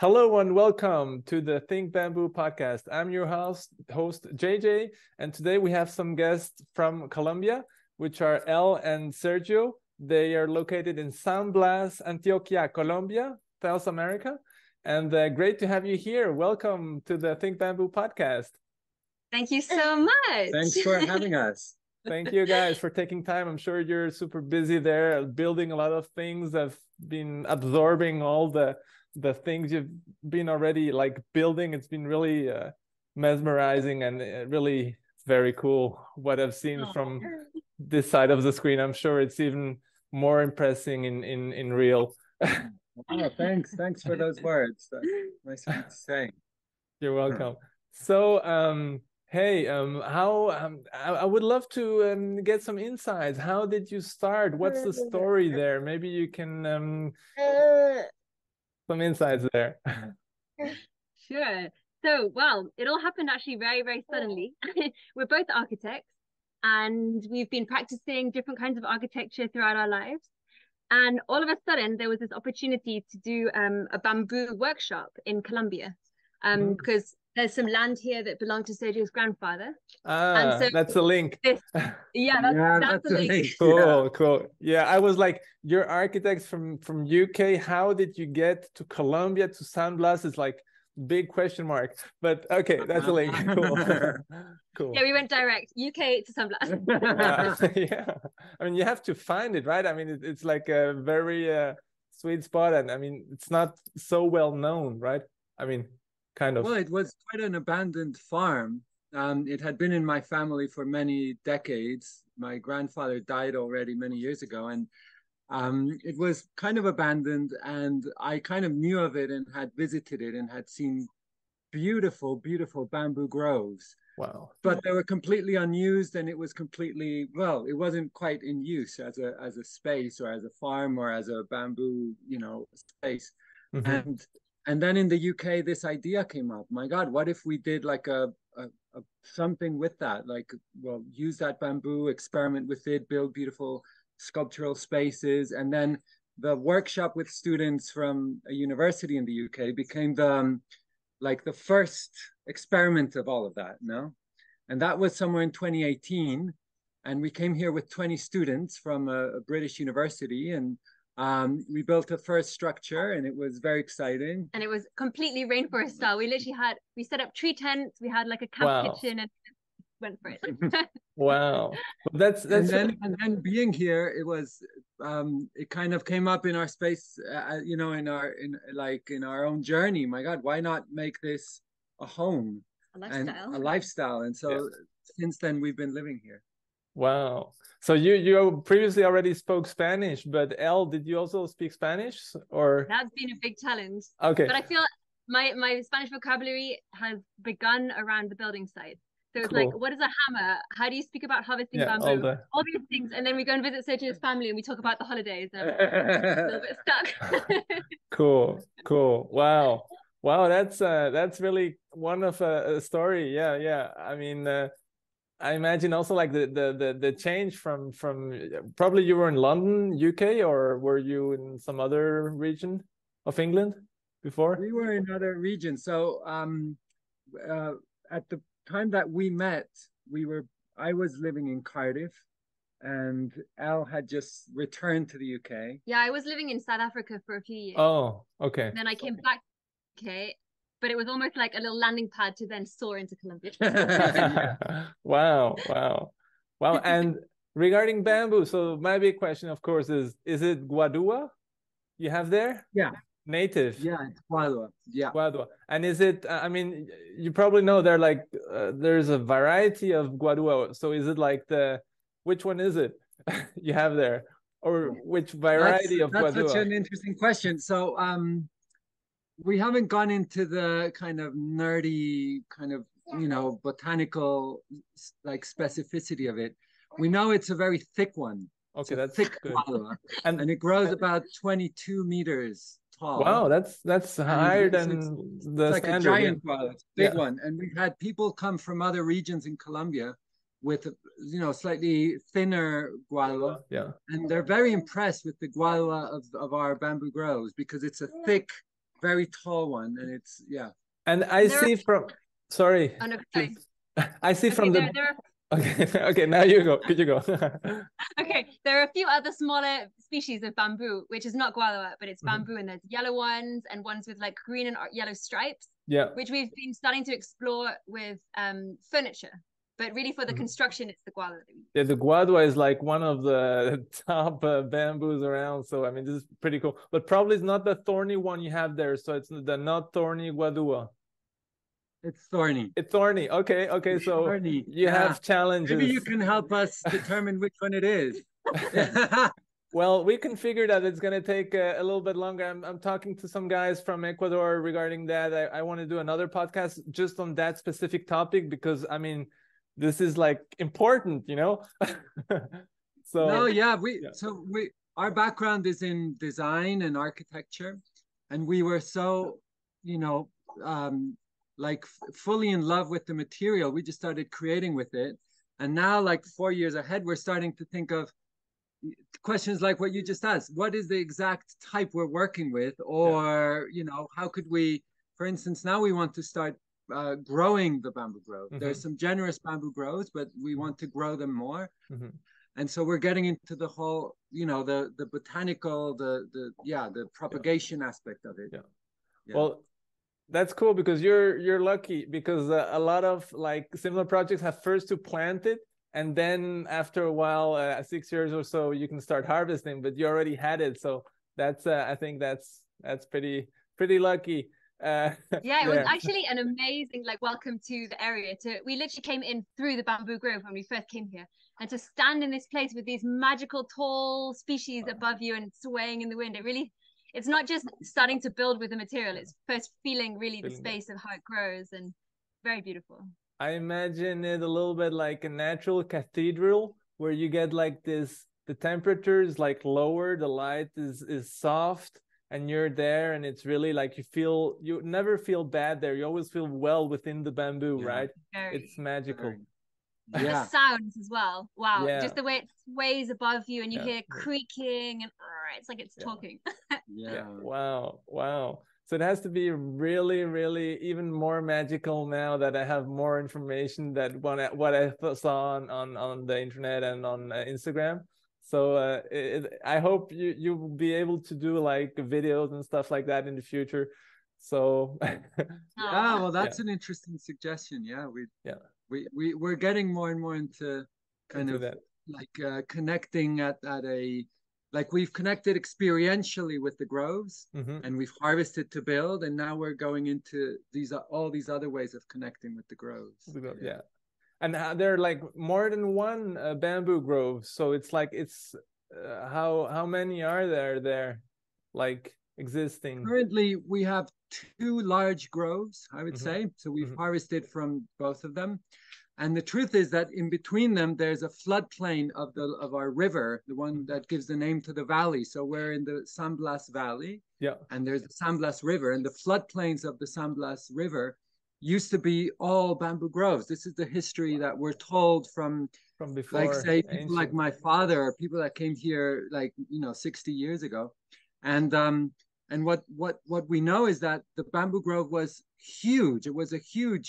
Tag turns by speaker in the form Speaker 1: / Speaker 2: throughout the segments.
Speaker 1: Hello and welcome to the Think Bamboo podcast. I'm your host, host JJ, and today we have some guests from Colombia, which are Elle and Sergio. They are located in San Blas, Antioquia, Colombia, South America. And uh, great to have you here. Welcome to the Think Bamboo podcast.
Speaker 2: Thank you so much.
Speaker 3: Thanks for having us.
Speaker 1: Thank you guys for taking time. I'm sure you're super busy there, building a lot of things. I've been absorbing all the the things you've been already like building it's been really uh, mesmerizing and uh, really very cool what i've seen oh. from this side of the screen. I'm sure it's even more impressing in in in real.
Speaker 3: Oh thanks. Thanks for those words. Nice to say.
Speaker 1: You're welcome. So um hey um how um, I, I, would love to um, get some insights. How did you start? What's the story there? Maybe you can um some insights there.
Speaker 2: sure. So, well, it all happened actually very, very suddenly. We're both architects and we've been practicing different kinds of architecture throughout our lives. And all of a sudden, there was this opportunity to do um, a bamboo workshop in Colombia um, mm. because there's some land here that belonged to Sergio's grandfather.
Speaker 1: Ah, so that's a link.
Speaker 2: This, yeah, that's, yeah, that's, that's a link. link.
Speaker 1: Cool, yeah. cool. Yeah, I was like, you're architects from from UK. How did you get to Colombia to San Blas? Is like big question mark. But okay, that's a link. Cool.
Speaker 2: cool. Yeah, we went direct UK to San Blas.
Speaker 1: uh, yeah, I mean, you have to find it, right? I mean, it, it's like a very uh, sweet spot, and I mean, it's not so well known, right? I mean kind of
Speaker 3: well it was quite an abandoned farm. Um, it had been in my family for many decades. My grandfather died already many years ago and um, it was kind of abandoned and i kind of knew of it and had visited it and had seen beautiful beautiful bamboo groves.
Speaker 1: Wow.
Speaker 3: But they were completely unused and it was completely well it wasn't quite in use as a as a space or as a farm or as a bamboo you know space. Mm-hmm. and and then in the UK, this idea came up. My God, what if we did like a, a, a, something with that? Like, well, use that bamboo, experiment with it, build beautiful sculptural spaces, and then the workshop with students from a university in the UK became the um, like the first experiment of all of that. No, and that was somewhere in 2018, and we came here with 20 students from a, a British university and um, we built a first structure and it was very exciting.
Speaker 2: And it was completely rainforest style. We literally had, we set up tree tents, we had like a camp wow. kitchen and went for it.
Speaker 1: wow. That's, that's,
Speaker 3: and then, and then being here, it was, um, it kind of came up in our space, uh, you know, in our, in like in our own journey. My God, why not make this a home?
Speaker 2: A lifestyle.
Speaker 3: And a lifestyle. And so yeah. since then we've been living here.
Speaker 1: Wow. So you you previously already spoke Spanish, but Elle, did you also speak Spanish or?
Speaker 2: That's been a big challenge.
Speaker 1: Okay.
Speaker 2: But I feel my my Spanish vocabulary has begun around the building site. So it's cool. like, what is a hammer? How do you speak about harvesting yeah, bamboo? All, the... all, these things, and then we go and visit Sergio's family, and we talk about the holidays. And a little bit stuck.
Speaker 1: cool, cool. Wow, wow. That's uh, that's really one of a, a story. Yeah, yeah. I mean, uh, I imagine also like the, the the the change from from probably you were in London, UK, or were you in some other region of England before?
Speaker 3: We were in other regions. So um, uh, at the time that we met, we were I was living in Cardiff, and Elle had just returned to the UK.
Speaker 2: Yeah, I was living in South Africa for a few years.
Speaker 1: Oh, okay.
Speaker 2: Then I came back. Okay, but it was almost like a little landing pad to then soar into Colombia.
Speaker 1: wow, wow, wow. And regarding bamboo, so my big question, of course, is is it Guadua you have there?
Speaker 3: Yeah.
Speaker 1: Native.
Speaker 3: Yeah, it's Guadua. Yeah.
Speaker 1: Guadua. And is it, I mean, you probably know there like, uh, there's a variety of Guadua. So is it like the, which one is it you have there? Or which variety
Speaker 3: that's,
Speaker 1: of
Speaker 3: that's
Speaker 1: Guadua?
Speaker 3: That's such an interesting question. So, um, we haven't gone into the kind of nerdy kind of you know botanical like specificity of it. We know it's a very thick one.
Speaker 1: Okay that's
Speaker 3: thick
Speaker 1: good.
Speaker 3: and, and it grows about 22 meters tall.
Speaker 1: Wow that's that's higher than
Speaker 3: it's,
Speaker 1: the
Speaker 3: it's like
Speaker 1: standard,
Speaker 3: a giant yeah. it's big yeah. one. And we've had people come from other regions in colombia with you know slightly thinner guadua
Speaker 1: yeah.
Speaker 3: And they're very impressed with the guadua of, of our bamboo groves because it's a thick very tall one, and it's yeah.
Speaker 1: And I
Speaker 2: There
Speaker 1: see
Speaker 2: are-
Speaker 1: from sorry,
Speaker 2: Oh, no, sorry.
Speaker 1: I see
Speaker 2: Okay,
Speaker 1: from
Speaker 2: there,
Speaker 1: the
Speaker 2: there are
Speaker 1: okay okay now you go. Could you go?
Speaker 2: okay, there are a few other smaller species of bamboo, which is not guadua, but it's
Speaker 1: Mhm.
Speaker 2: bamboo, and there's yellow ones and ones with like green and yellow stripes,
Speaker 1: yeah.
Speaker 2: which we've been starting to explore with um furniture. But really, for the
Speaker 1: Mhm.
Speaker 2: construction, it's the guadua. that we-
Speaker 1: Yeah, the guadua is like one of the top uh, bamboos around. So I mean, this is pretty cool. But probably it's not the thorny one you have there. So it's the not thorny guadua.
Speaker 3: It's thorny.
Speaker 1: It's thorny. Okay, okay.
Speaker 3: It's
Speaker 1: So
Speaker 3: thorny,
Speaker 1: you
Speaker 3: yeah.
Speaker 1: have challenges.
Speaker 3: Maybe you can help us determine which one it is.
Speaker 1: Well, we can figure that it's going to take uh, a little bit longer. I'm, I'm talking to some guys from Ecuador regarding that. I, I want to do another podcast just on that specific topic because I mean, this is like important, you know? so,
Speaker 3: no, yeah, we
Speaker 1: Yeah.
Speaker 3: so we our background is in design and architecture, and we were so, you know, um, like fully in love with the material. We just started creating with it, and now, like four years ahead, we're starting to think of questions like what you just asked. What is the exact type we're working with, or you know, how could we, for instance, now we want to start. Uh, growing the bamboo grove. There's some generous bamboo groves, but we want to grow them more
Speaker 1: Mhm.
Speaker 3: and so we're getting into the whole you know the the botanical the the yeah the propagation aspect of it
Speaker 1: Yeah.
Speaker 3: Yeah.
Speaker 1: Well, that's cool because you're you're lucky because uh, a lot of like similar projects have first to plant it and then after a while, uh, six years or so, you can start harvesting. But you already had it, so that's uh, I think that's that's pretty pretty lucky. Uh,
Speaker 2: Yeah, it was actually an amazing like welcome to the area. To we literally came in through the bamboo grove when we first came here, and to stand in this place with these magical tall species above you and swaying in the wind, it really. It's not just starting to build with the material; it's first feeling really the
Speaker 1: Feeling it.
Speaker 2: space of how it grows, and very beautiful.
Speaker 1: I imagine it a little bit like a natural cathedral where you get like this the temperature is like lower, the light is is soft and you're there and it's really like you feel you never feel bad there. You always feel well within the bamboo,
Speaker 3: Yeah.
Speaker 1: right?
Speaker 2: Very.
Speaker 1: It's magical.
Speaker 3: Very- yeah
Speaker 2: the sounds as well. Wow,
Speaker 1: Yeah.
Speaker 2: just the way it sways above you, and you
Speaker 1: Yeah.
Speaker 2: hear creaking, and "Arr," it's like it's
Speaker 1: Yeah.
Speaker 2: talking.
Speaker 3: yeah
Speaker 1: Yeah. Wow. Wow. So it has to be really, really even more magical now that I have more information that what I, what I saw on, on on the internet and on uh, Instagram. So uh, it, I hope you you will be able to do like videos and stuff like that in the future. So
Speaker 3: yeah well that's an interesting suggestion yeah we
Speaker 1: Yeah.
Speaker 3: we, we we're getting more and more into kind
Speaker 1: into
Speaker 3: of
Speaker 1: that.
Speaker 3: like uh, connecting at at a like we've connected experientially with the groves
Speaker 1: Mhm.
Speaker 3: and we've harvested to build and now we're going into these are all these other ways of connecting with the groves
Speaker 1: yeah. And there are like more than one uh, bamboo grove. So it's like it's uh, how how many are there there, like existing?
Speaker 3: Currently, we have two large groves, I would
Speaker 1: Mhm.
Speaker 3: say. So we've
Speaker 1: Mhm.
Speaker 3: harvested from both of them. And the truth is that in between them, there's a floodplain of the of our river, the one
Speaker 1: Mhm.
Speaker 3: that gives the name to the valley. So we're in the San Blas Valley,
Speaker 1: Yeah.
Speaker 3: and there's the San Blas River, and the floodplains of the San Blas River used to be all bamboo groves. This is the history that we're told from
Speaker 1: From before.
Speaker 3: like say people like my father or people that came here like you know 60 years ago and um and what what what we know is that the bamboo grove was huge it was a huge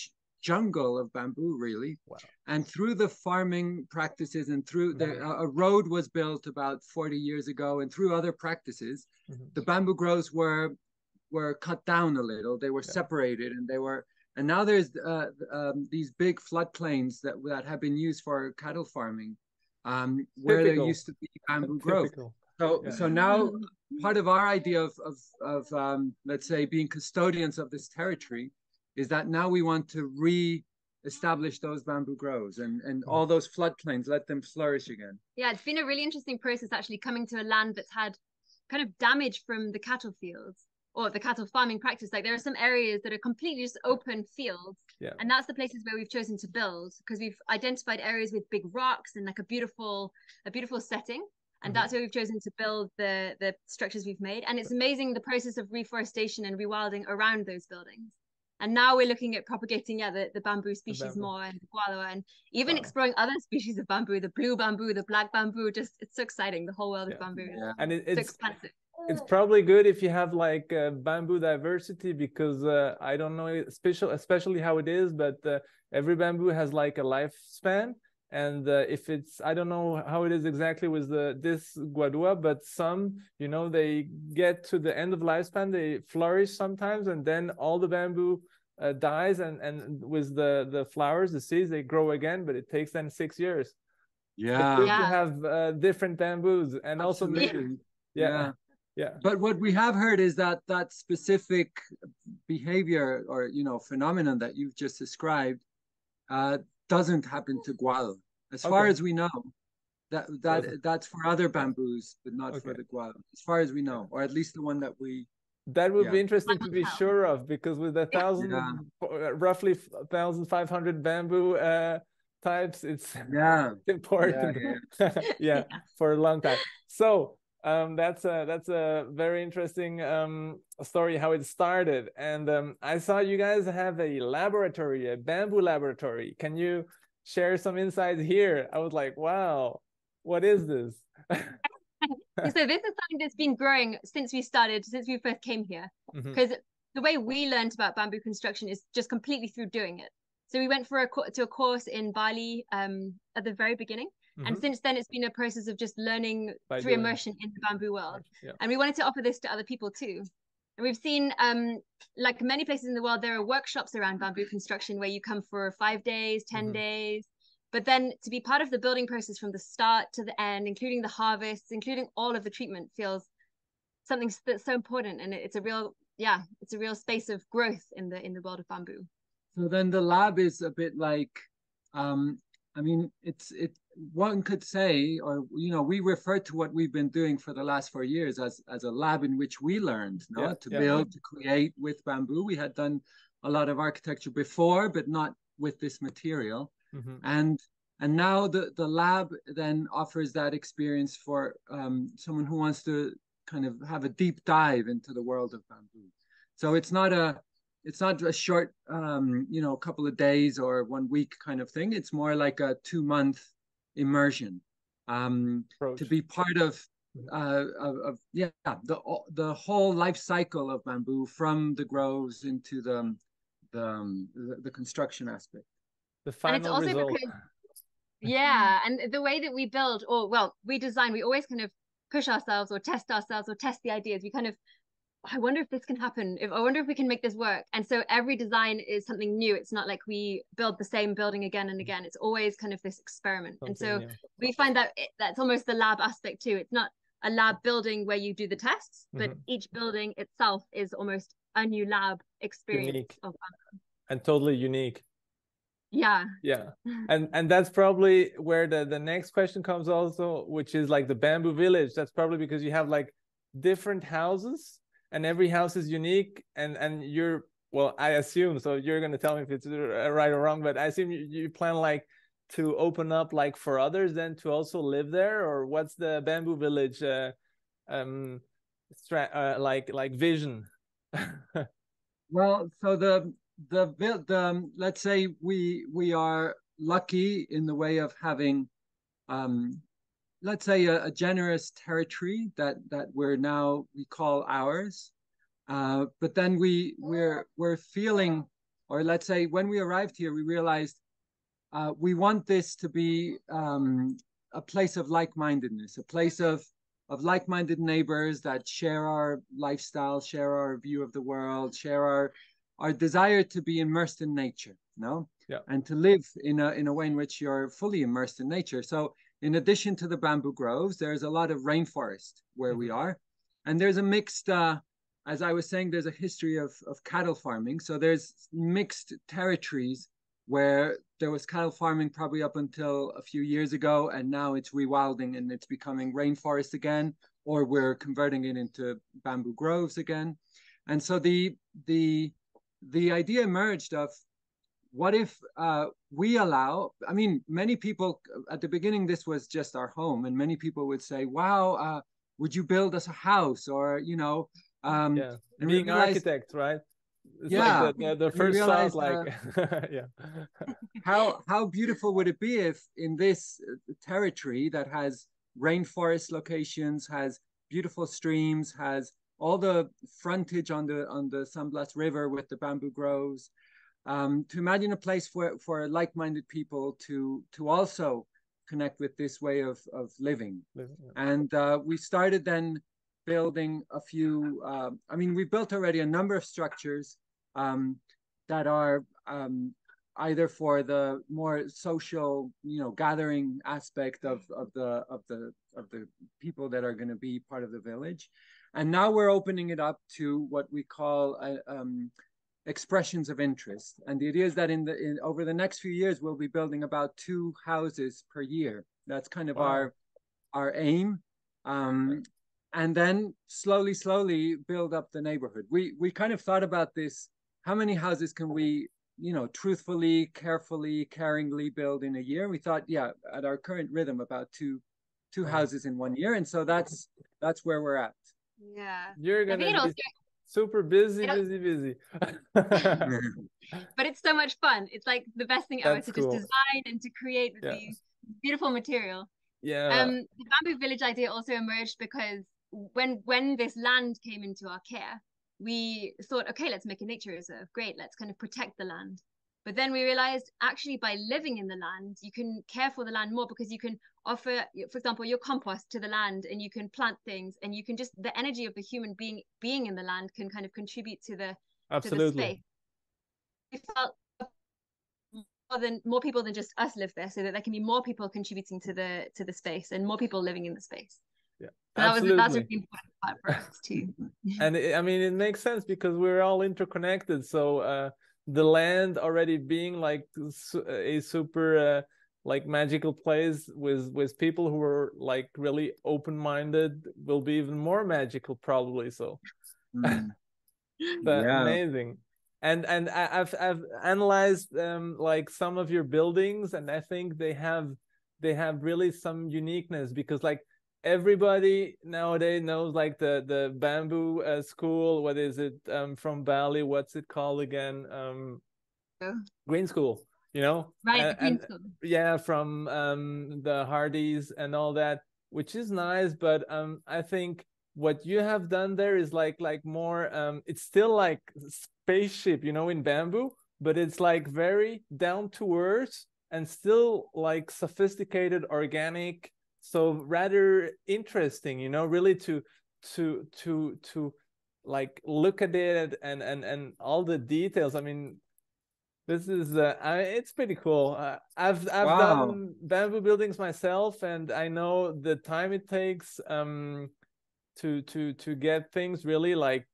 Speaker 3: jungle of bamboo really
Speaker 1: Wow.
Speaker 3: and through the farming practices and through the
Speaker 1: Mhm.
Speaker 3: a a road was built about 40 years ago and through other practices
Speaker 1: Mhm.
Speaker 3: the bamboo groves were were cut down a little they were
Speaker 1: Yeah.
Speaker 3: separated and they were and now there's uh, um, these big floodplains that that have been used for cattle farming um, where there used to be bamboo grove so
Speaker 1: Yeah.
Speaker 3: so now part of our idea of of, of um, let's say being custodians of this territory is that now we want to re-establish those bamboo groves and and
Speaker 1: Mm-hmm.
Speaker 3: all those floodplains let them flourish again.
Speaker 2: Yeah, it's been a really interesting process actually coming to a land that's had kind of damage from the cattle fields or the cattle farming practice. Like there are some areas that are completely just open fields.
Speaker 1: Yeah.
Speaker 2: And that's the places where we've chosen to build because we've identified areas with big rocks and like a beautiful, a beautiful setting. And
Speaker 1: Mhm.
Speaker 2: that's where we've chosen to build the the structures we've made. And it's amazing the process of reforestation and rewilding around those buildings. And now we're looking at propagating, yeah, the, the bamboo species
Speaker 1: bamboo.
Speaker 2: more and the guadua and even
Speaker 1: Wow.
Speaker 2: exploring other species of bamboo, the blue bamboo, the black bamboo. Just it's so exciting. The whole world
Speaker 1: Yeah.
Speaker 2: of bamboo.
Speaker 3: yeah
Speaker 1: And it,
Speaker 2: It's so expansive.
Speaker 1: It's probably good if you have like uh, bamboo diversity because uh, I don't know especially especially how it is, but uh, every bamboo has like a lifespan, and uh, if it's I don't know how it is exactly with the this guadua, but some you know they get to the end of lifespan, they flourish sometimes, and then all the bamboo uh, dies, and and with the the flowers, the seeds, they grow again, but it takes them six years.
Speaker 3: Yeah,
Speaker 1: you
Speaker 2: Yeah.
Speaker 1: have uh, different bamboos, and also
Speaker 3: Absolutely.
Speaker 1: yeah, yeah.
Speaker 3: But what we have heard is that that specific behavior or you know phenomenon that you've just described uh, doesn't happen to guadua, as far as we know. That that
Speaker 1: Doesn't.
Speaker 3: that's for other bamboos, but not for the guadua, as far as we know, or at least the one that we.
Speaker 1: That would be interesting to be sure of because with a thousand,
Speaker 3: Yeah.
Speaker 1: uh, roughly thousand five hundred bamboo uh, types, it's
Speaker 3: Yeah.
Speaker 1: important. Yeah, for a long time. So um, that's a that's a very interesting um, story how it started. And um, I saw you guys have a laboratory, a bamboo laboratory. Can you share some insights here? I was like, wow, what is this?
Speaker 2: so this is something that's been growing since we started, since we first came here. Because the way we learned about bamboo construction is just completely through doing it. So we went for a to a course in Bali um, at the very beginning, and
Speaker 1: Mhm.
Speaker 2: since then it's been a process of just learning
Speaker 1: By
Speaker 2: through
Speaker 1: doing.
Speaker 2: immersion in the bamboo world.
Speaker 1: Yeah.
Speaker 2: And we wanted to offer this to other people too. And we've seen, um, like many places in the world, there are workshops around bamboo construction where you come for five days, 10
Speaker 1: Mhm.
Speaker 2: days. But then to be part of the building process from the start to the end, including the harvests, including all of the treatment, feels something that's so important. And it's a real, yeah, it's a real space of growth in the in the world of bamboo.
Speaker 3: So then the lab is a bit like, um, I mean, it's it. One could say, or you know, we refer to what we've been doing for the last four years as as a lab in which we learned, no,
Speaker 1: Yeah,
Speaker 3: to
Speaker 1: yeah.
Speaker 3: build, to create with bamboo. We had done a lot of architecture before, but not with this material.
Speaker 1: Mhm.
Speaker 3: and and now the the lab then offers that experience for um, someone who wants to kind of have a deep dive into the world of bamboo so it's not a it's not a short um, you know couple of days or one week kind of thing it's more like a two month immersion um, to be part of uh, of, of yeah the the whole life cycle of bamboo from the groves into the the, um, the, the construction aspect.
Speaker 1: The
Speaker 2: And it's
Speaker 1: final
Speaker 2: also
Speaker 1: result.
Speaker 2: because yeah and the way that we build or well we design we always kind of push ourselves or test ourselves or test the ideas. We kind of i wonder if this can happen if i wonder if we can make this work and so every design is something new it's not like we build the same building again and again it's always kind of this experiment and so
Speaker 1: Something new.
Speaker 2: we find that it, that's almost the lab aspect too it's not a lab building where you do the tests but
Speaker 1: Mhm.
Speaker 2: each building itself is almost a new lab experience
Speaker 1: Unique.
Speaker 2: of
Speaker 1: and totally unique.
Speaker 2: yeah
Speaker 1: Yeah. and and that's probably where the the next question comes also which is like the bamboo village that's probably because you have like different houses and every house is unique and and you're well i assume so you're going to tell me if it's uh, right or wrong but i assume you, you plan like to open up like for others then to also live there or what's the bamboo village uh um uh, like like vision?
Speaker 3: Well, so the the the um, let's say we we are lucky in the way of having, um, let's say a, a generous territory that that we're now we call ours, uh, but then we we're we're feeling, or let's say when we arrived here, we realized uh, we want this to be um, a place of like-mindedness, a place of of like-minded neighbors that share our lifestyle, share our view of the world, share our our desire to be immersed in nature, no?
Speaker 1: Yeah.
Speaker 3: And to live in a in a way in which you're fully immersed in nature. So in addition to the bamboo groves, there's a lot of rainforest where we are. And there's a mixed uh, as I was saying, there's a history of, of cattle farming. So there's mixed territories where there was cattle farming probably up until a few years ago, and now it's rewilding and it's becoming rainforest again, or we're converting it into bamboo groves again. And so the the the idea emerged of what if uh, we allow i mean many people at the beginning this was just our home and many people would say wow uh, would you build us a house or you know um,
Speaker 1: yeah
Speaker 3: and
Speaker 1: being
Speaker 3: realized
Speaker 1: architects right it's
Speaker 3: Yeah.
Speaker 1: like the, the, the
Speaker 3: And we
Speaker 1: first thought
Speaker 3: realized,
Speaker 1: like yeah
Speaker 3: how how beautiful would it be if in this uh, territory that has rainforest locations has beautiful streams, has all the frontage on the on the San Blas River with the bamboo groves. Um, to imagine a place for for like-minded people to to also connect with this way of of living. living yeah. And uh, we started then building a few. Uh, I mean, we built already a number of structures um, that are um, either for the more social, you know, gathering aspect of of the of the of the people that are going to be part of the village, and now we're opening it up to what we call a, um, expressions of interest. And the idea is that in the in, over the next few years, we'll be building about two houses per year. That's kind of wow. our our aim. Um, and then slowly, slowly build up the neighborhood. We we kind of thought about this. How many houses can we you know, truthfully, carefully, caringly build in a year. We thought, yeah, at our current rhythm, about two two houses in one year, and so that's that's where we're at.
Speaker 2: Yeah,
Speaker 1: you're gonna be super busy, busy, busy.
Speaker 2: but it's so much fun. It's like the best thing ever to cool. just design and to create yeah. these beautiful material.
Speaker 1: Yeah.
Speaker 2: Um, the bamboo village idea also emerged because when when this land came into our care, we thought, okay, let's make a nature reserve. Great, let's kind of protect the land. But then we realized actually by living in the land, you can care for the land more because you can offer, for example, your compost to the land and you can plant things and you can just the energy of the human being being in the land can kind of contribute to the
Speaker 1: absolutely.
Speaker 2: To the space. We felt more than more people than just us live there, so that there can be more people contributing to the to the space and more people living in the space.
Speaker 1: Yeah,
Speaker 2: that was that's a really important part for us too.
Speaker 1: and it, I mean, it makes sense because we're all interconnected. So uh, the land already being like a super uh, like magical place with with people who are like really open minded will be even more magical probably. So, mm. but yeah. amazing. And and I've I've analyzed um like some of your buildings, and I think they have they have really some uniqueness because like everybody nowadays knows like the the bamboo uh, school what is it um from bali what's it called again um oh. green school you know
Speaker 2: right and, green school.
Speaker 1: yeah from um the Hardys and all that which is nice but um i think what you have done there is like like more um it's still like spaceship you know in bamboo but it's like very down to earth and still like sophisticated organic so rather interesting you know really to to to to like look at it and and and all the details i mean this is uh, I, it's pretty cool uh, i've i've wow. done bamboo buildings myself and i know the time it takes um to to to get things really like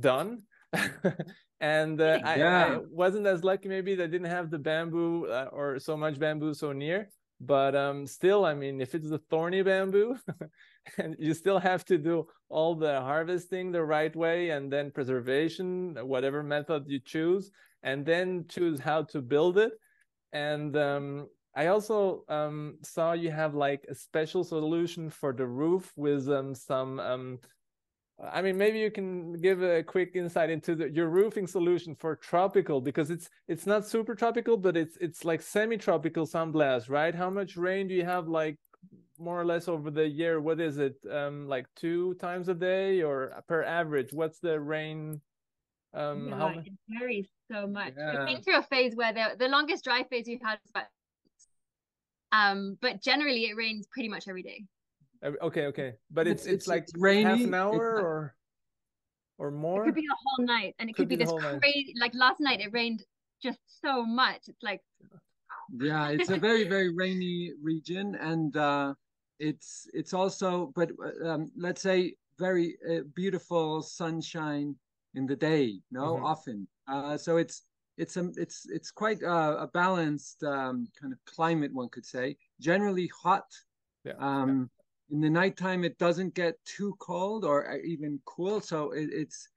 Speaker 1: done and uh, yeah. I, I, wasn't as lucky maybe that I didn't have the bamboo uh, or so much bamboo so near but um still i mean if it's the thorny bamboo and you still have to do all the harvesting the right way and then preservation whatever method you choose and then choose how to build it. And um i also um saw you have like a special solution for the roof with um some um I mean, maybe you can give a quick insight into the, your roofing solution for tropical because it's it's not super tropical, but it's it's like semi-tropical San Blas, right? How much rain do you have, like more or less over the year? What is it, um, like two times a day or per average? What's the rain? Um,
Speaker 2: yeah, how... it varies so much. Yeah. I've been through a phase where the the longest dry phase we've had is about, um, but generally it rains pretty much every day.
Speaker 1: Okay, okay, but it's it's, it's like it's rainy. half an hour or or more.
Speaker 2: It could be a whole night, and it could, could be, be this crazy. Night. Like last night, it rained just so much. It's like
Speaker 3: yeah, it's a very very rainy region, and uh, it's it's also but um, let's say very uh, beautiful sunshine in the day. No, mm-hmm. often. Uh, so it's it's a it's it's quite a, a balanced um, kind of climate, one could say. Generally hot.
Speaker 1: Yeah.
Speaker 3: Um, in the nighttime it doesn't get too cold or uh, even cool so it, it's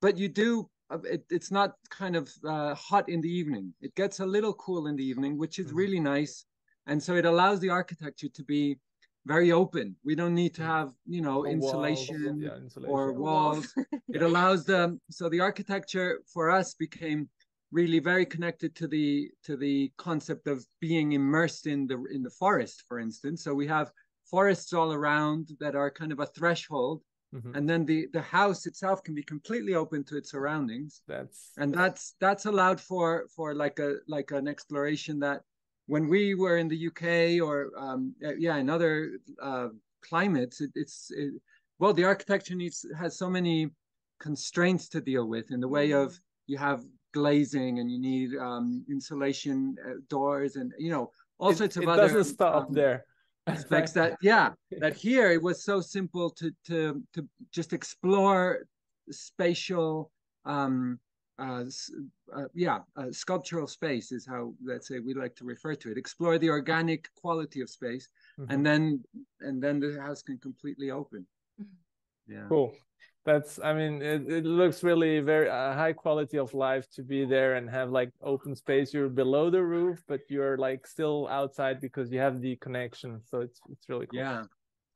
Speaker 3: but you do uh, it, it's not kind of uh, hot in the evening. It gets a little cool in the evening which is mm-hmm. really nice and so it allows the architecture to be very open. We don't need to have you know insulation, yeah, insulation, or walls. It allows them so the architecture for us became really very connected to the to the concept of being immersed in the in the forest for instance. So we have forests all around that are kind of a threshold Mm-hmm. And then the the house itself can be completely open to its surroundings.
Speaker 1: That's
Speaker 3: and that's that's allowed for for like a like an exploration that when we were in the UK or um, yeah in other uh, climates it, it's it, well the architecture needs has so many constraints to deal with in the way of mm-hmm. you have glazing and you need um, insulation uh, doors and you know all
Speaker 1: it,
Speaker 3: sorts of
Speaker 1: it
Speaker 3: other
Speaker 1: doesn't stop um, there
Speaker 3: aspects that yeah that here it was so simple to to to just explore spatial um uh, uh yeah uh, sculptural space is how let's say we like to refer to it. Explore the organic quality of space mm-hmm. and then and then the house can completely open.
Speaker 1: Mm-hmm. yeah. Cool that's i mean it, it looks really very uh, high quality of life to be there and have like open space. You're below the roof but you're like still outside because you have the connection. So it's it's really cool.
Speaker 3: Yeah.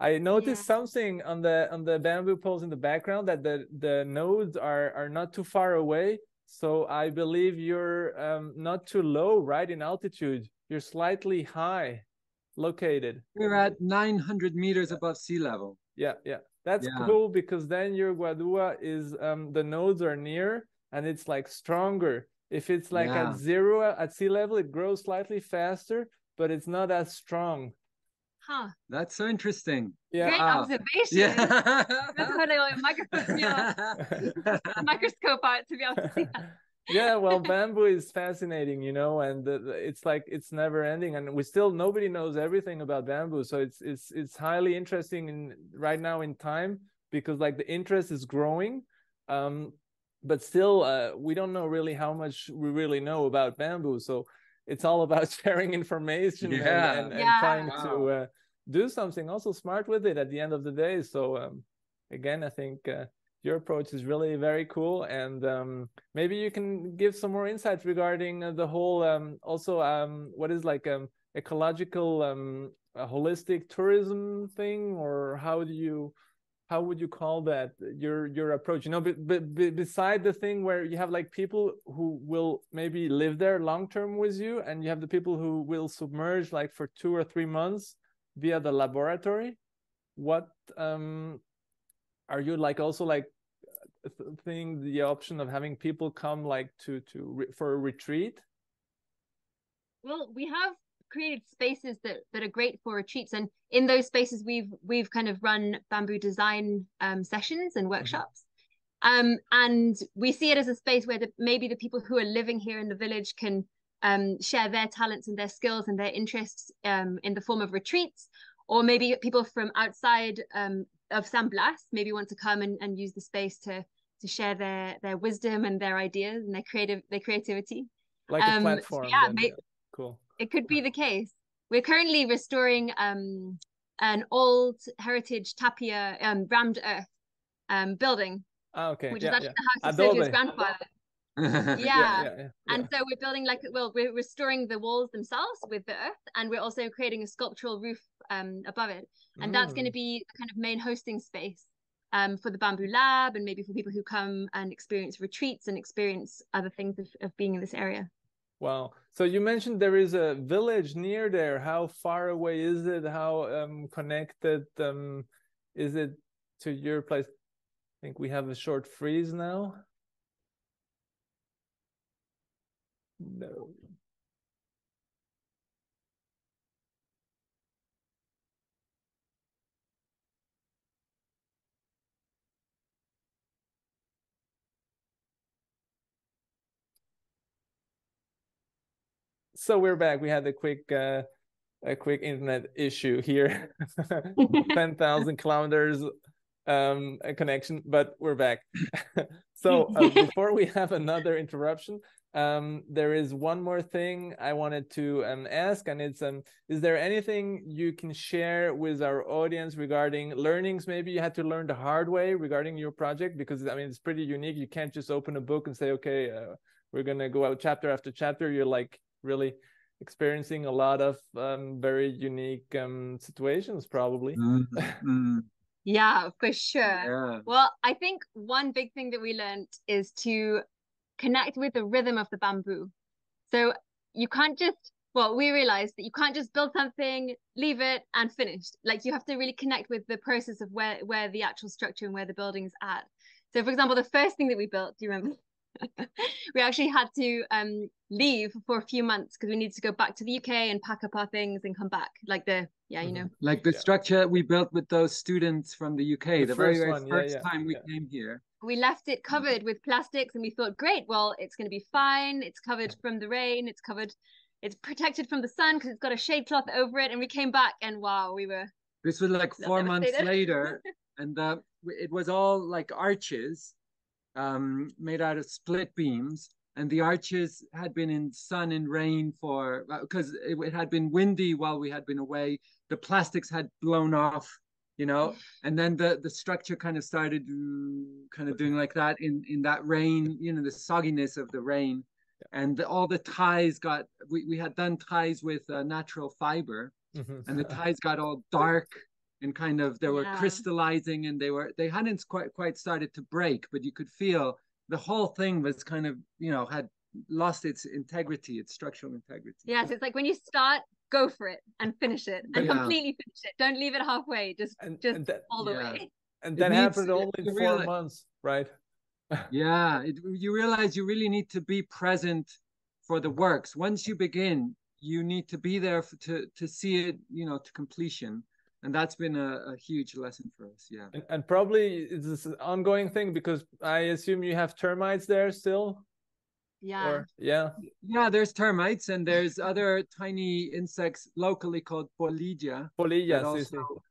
Speaker 1: I noticed yeah. something on the on the bamboo poles in the background that the the nodes are are not too far away. So i believe you're um, not too low right in altitude. You're slightly high located.
Speaker 3: We're at 900 meters above sea level.
Speaker 1: Yeah yeah that's yeah. cool because then your guadua is um the nodes are near and it's like stronger. If it's like yeah. at zero at sea level, it grows slightly faster, but it's not as strong.
Speaker 2: Huh.
Speaker 3: That's so interesting.
Speaker 2: Yeah. Great uh, observation. Yeah. That's what I microscope, microscope out to be able to see that
Speaker 1: yeah well bamboo is fascinating you know and the, the, it's like it's never ending and we still nobody knows everything about bamboo so it's it's it's highly interesting in right now in time because like the interest is growing um but still uh, we don't know really how much we really know about bamboo so it's all about sharing information
Speaker 3: yeah.
Speaker 1: and, and,
Speaker 2: yeah.
Speaker 1: trying wow. to uh, do something also smart with it at the end of the day so um again i think uh, your approach is really very cool and um, maybe you can give some more insights regarding uh, the whole um, also um, what is like um, ecological um, holistic tourism thing or how do you how would you call that your your approach? You know but, but, but beside the thing where you have like people who will maybe live there long term with you and you have the people who will submerge like for two or three months via the laboratory what um are you like also like thing the option of having people come like to to for a retreat
Speaker 2: well we have created spaces that that are great for retreats and in those spaces we've we've kind of run bamboo design um, sessions and mm-hmm. workshops mm-hmm. um, and we see it as a space where the, maybe the people who are living here in the village can um, share their talents and their skills and their interests um, in the form of retreats or maybe people from outside um, of San Blas maybe want to come and, and use the space to to share their their wisdom and their ideas and their creative their creativity.
Speaker 1: Like um, a platform. So yeah, then, yeah, cool.
Speaker 2: It could be the case. We're currently restoring um, an old heritage tapia um, rammed earth um, building.
Speaker 1: Oh, okay.
Speaker 2: Which
Speaker 1: yeah,
Speaker 2: is actually
Speaker 1: yeah.
Speaker 2: the house of Sergio's grandfather.
Speaker 1: yeah.
Speaker 2: yeah, yeah, and so we're building like well we're restoring the walls themselves with the earth and we're also creating a sculptural roof um above it and mm. that's going to be kind of main hosting space um for the bamboo lab and maybe for people who come and experience retreats and experience other things of, of being in this area.
Speaker 1: Wow. So you mentioned there is a village near there. How far away is it? How um connected um is it to your place? I think we have a short freeze now no. So we're back. We had a quick uh, a quick internet issue here. 10,000 kilometers um connection but we're back so uh, before we have another interruption um, there is one more thing I wanted to um, ask, and it's um, is there anything you can share with our audience regarding learnings? Maybe you had to learn the hard way regarding your project because I mean it's pretty unique. You can't just open a book and say, okay, uh, we're gonna go out chapter after chapter. You're like really experiencing a lot of um, very unique um, situations, probably. Mm -hmm.
Speaker 2: Yeah, for sure. Yeah. Well, I think one big thing that we learned is to connect with the rhythm of the bamboo. So you can't just well, we realized that you can't just build something, leave it, and finish. Like you have to really connect with the process of where where the actual structure and where the building's at. So, for example, the first thing that we built, do you remember? we actually had to um, leave for a few months because we needed to go back to the UK and pack up our things and come back. Like the yeah, you know,
Speaker 3: mm-hmm. like the
Speaker 1: yeah.
Speaker 3: structure we built with those students from the UK. The, the very, very
Speaker 1: one,
Speaker 3: first
Speaker 1: yeah, yeah,
Speaker 3: time we came here.
Speaker 2: We left it covered with plastics, and we thought, great, well, it's going to be fine. It's covered from the rain. It's covered. It's protected from the sun because it's got a shade cloth over it. And we came back, and wow, we were.
Speaker 3: This was like four months later, and uh, it was all like arches um, made out of split beams, and the arches had been in sun and rain for because it, it, had been windy while we had been away. The plastics had blown off, you know, and then the the structure kind of started kind of doing like that in in that rain, you know, the sogginess of the rain, and the, all the ties got. We we had done ties with uh, natural fiber, mm-hmm. and the ties got all dark and kind of they were yeah. crystallizing and they were they hadn't quite quite started to break but you could feel the whole thing was kind of you know had lost its integrity its structural integrity
Speaker 2: yes it's like when you start go for it and finish it and yeah. completely finish it don't leave it halfway just and, just and that, all the yeah. way
Speaker 1: and that happened only in four realize, months right
Speaker 3: yeah it, you realize you really need to be present for the works once you begin you need to be there for, to to see it you know to completion and that's been a, a huge lesson for us yeah.
Speaker 1: And, and, probably it's an ongoing thing because i assume you have termites there still?
Speaker 2: Yeah. Or,
Speaker 1: yeah.
Speaker 3: Yeah there's termites and there's other tiny insects locally called Polilla
Speaker 1: Polilla also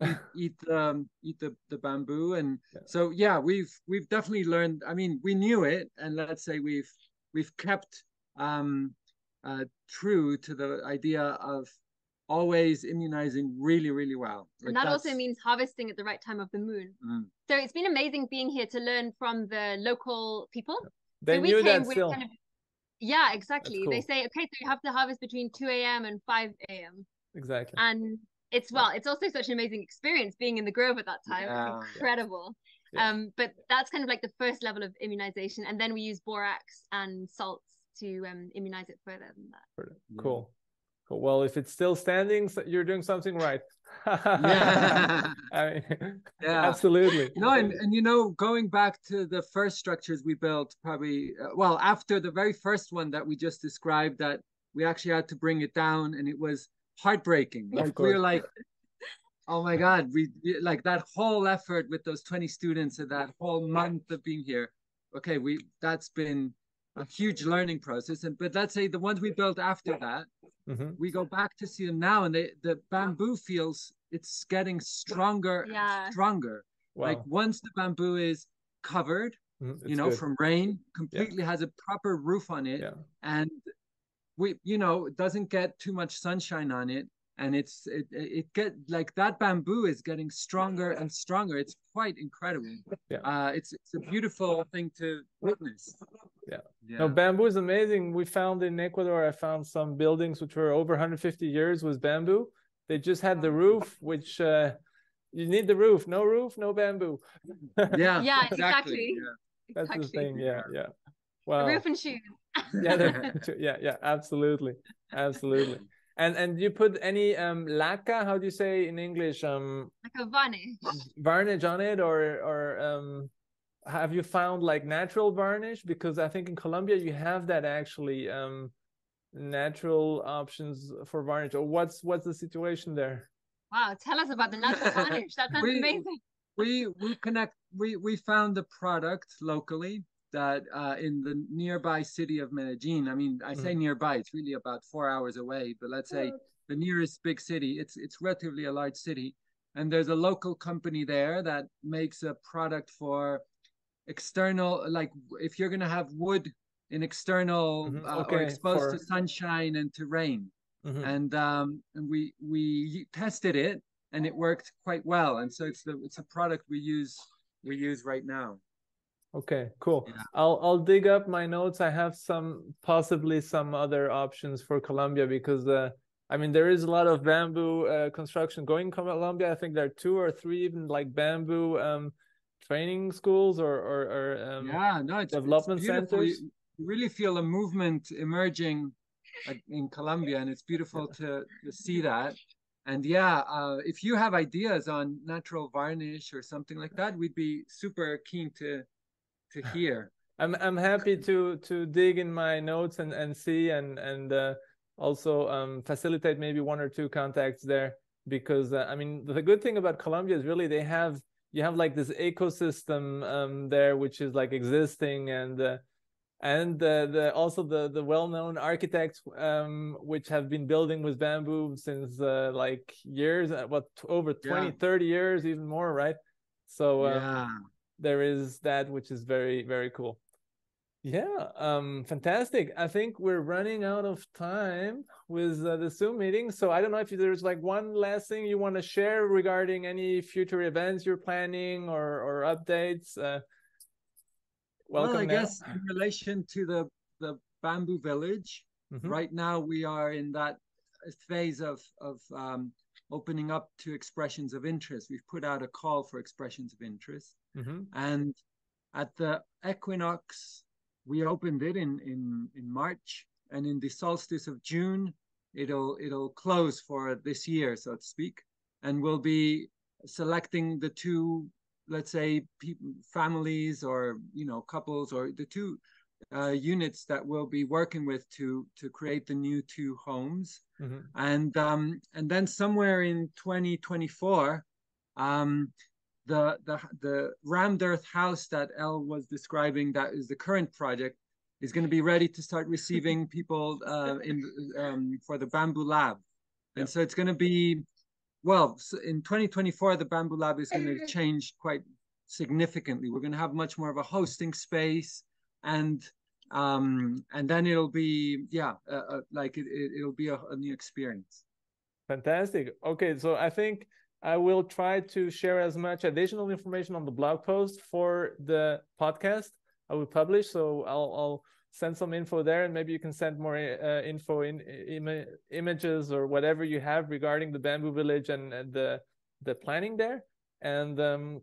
Speaker 3: eat, eat um eat the, the bamboo. And yeah. so yeah we've we've definitely learned i mean we knew it. And let's say we've we've kept um uh true to the idea of always immunizing really, really well.
Speaker 2: Like and that that's... also means harvesting at the right time of the moon. Mm. So it's been amazing being here to learn from the local people.
Speaker 1: They
Speaker 2: so
Speaker 1: knew that still.
Speaker 2: Kind of... yeah, exactly. Cool. They say, okay, so you have to harvest between 2 a.m. and 5 a.m.
Speaker 1: Exactly.
Speaker 2: And it's well, it's also such an amazing experience being in the grove at that time. Yeah. It's incredible. Yeah. Um, but that's kind of like the first level of immunization, and then we use borax and salts to um, immunize it further than that.
Speaker 1: Cool well if it's still standing you're doing something right.
Speaker 3: Yeah.
Speaker 1: I mean, yeah. absolutely.
Speaker 3: No and, and you know going back to the first structures we built probably uh, well after the very first one that we just described that we actually had to bring it down and it was heartbreaking. Like we are like oh my god we like that whole effort with those 20 students and that whole month of being here. Okay we that's been a huge learning process and but let's say the ones we built after that mm-hmm. we go back to see them now and they, the bamboo feels it's getting stronger yeah. stronger wow. like once the bamboo is covered mm-hmm. you know good. from rain completely yeah. has a proper roof on it
Speaker 1: yeah.
Speaker 3: and we you know doesn't get too much sunshine on it and it's it, it get like that bamboo is getting stronger and stronger. It's quite incredible.
Speaker 1: Yeah.
Speaker 3: Uh it's it's a beautiful thing to witness.
Speaker 1: Yeah. yeah. No bamboo is amazing. We found in ecuador i found some buildings which were over 150 years with bamboo. They just had the roof which uh you need the roof. No roof no bamboo.
Speaker 3: Yeah
Speaker 2: yeah exactly.
Speaker 1: yeah. that's exactly. the thing. Yeah yeah. Wow
Speaker 2: the roof and shoes.
Speaker 1: Yeah yeah yeah absolutely. Absolutely and and you put any um laca? How do you say in English? Um,
Speaker 2: like a varnish.
Speaker 1: Varnish on it, or or um, have you found like natural varnish? Because I think in Colombia you have that actually um, natural options for varnish. Or what's what's the situation there?
Speaker 2: Wow, tell us about the natural varnish. That sounds we, amazing.
Speaker 3: We we connect. We we found the product locally that uh, in the nearby city of Medellin, I mean, I say mm. nearby, it's really about four hours away, but let's say the nearest big city, it's it's relatively a large city, and there's a local company there that makes a product for external, like if you're gonna have wood in external mm-hmm. uh, okay, or exposed for... to sunshine and to rain, mm-hmm. and um, and we we tested it and it worked quite well, and so it's the it's a product we use we use right now.
Speaker 1: Okay, cool. Yeah. I'll I'll dig up my notes. I have some possibly some other options for Colombia because uh, I mean there is a lot of bamboo uh, construction going in Colombia. I think there are two or three even like bamboo um, training schools or or, or um,
Speaker 3: yeah, no, it's,
Speaker 1: development
Speaker 3: it's
Speaker 1: centers.
Speaker 3: You really feel a movement emerging in Colombia, and it's beautiful to, to see that. And yeah, uh, if you have ideas on natural varnish or something like that, we'd be super keen to to hear.
Speaker 1: I'm I'm happy to to dig in my notes and and see and and uh, also um, facilitate maybe one or two contacts there because uh, I mean the good thing about Colombia is really they have you have like this ecosystem um, there which is like existing and uh, and the, the also the the well-known architects um, which have been building with bamboo since uh, like years uh, what over 20 yeah. 30 years even more right so um, yeah. There is that which is very very cool yeah, um, fantastic. I think we're running out of time with uh, the Zoom meeting. So I don't know if there's like one last thing you want to share regarding any future events you're planning or or updates. Uh,
Speaker 3: welcome. Well, I now. guess in relation to the the bamboo village, mm-hmm. right now we are in that phase of of um, opening up to expressions of interest. We've put out a call for expressions of interest, mm-hmm. and at the equinox we opened it in in in March, and in the solstice of June, it'll it'll close for this year, so to speak, and we'll be selecting the two, let's say, people, families or you know couples or the two uh, units that we'll be working with to to create the new two homes, mm-hmm. and um, and then somewhere in 2024. Um, the the the rammed earth house that Elle was describing, that is the current project, is going to be ready to start receiving people uh, in um, for the Bamboo Lab, and so it's going to be, well, in 2024 the Bamboo Lab is going to change quite significantly. We're going to have much more of a hosting space, and um, and then it'll be yeah, uh, uh, like it, it, will be a, a new experience.
Speaker 1: Fantastic. Okay, so I think I will try to share as much additional information on the blog post for the podcast I will publish. So I'll, I'll send some info there, and maybe you can send more uh, info in Im images or whatever you have regarding the bamboo village and, and the the planning there. And um,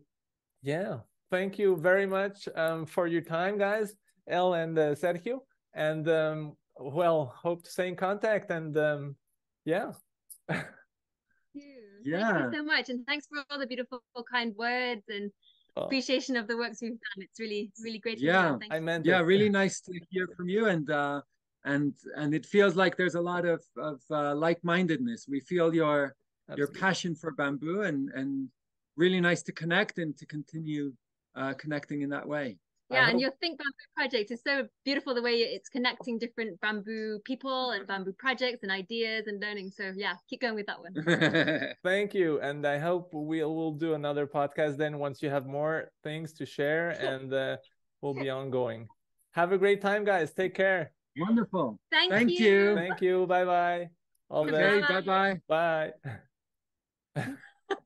Speaker 1: yeah, thank you very much um, for your time, guys, Elle and uh, Sergio. And um, well, hope to stay in contact. And um, yeah.
Speaker 2: yeah. Thank you so much. And thanks for all the beautiful, kind words and oh. appreciation of the works you've done. It's really, really great.
Speaker 3: yeah. I meant yeah, it. really nice to hear from you. And, uh, and, and it feels like there's a lot of, of uh, like-mindedness. We feel your, Absolutely. your passion for bamboo and, and really nice to connect and to continue uh, connecting in that way
Speaker 2: yeah and your think bamboo project is so beautiful the way it's connecting different bamboo people and bamboo projects and ideas and learning. So yeah keep going with that one.
Speaker 1: Thank you and i hope we'll, we'll do another podcast then once you have more things to share and uh, we'll be ongoing. Have a great time guys. Take care.
Speaker 3: Wonderful.
Speaker 2: Thank, thank you. you.
Speaker 1: thank you. Bye bye
Speaker 3: all okay, bye bye
Speaker 1: bye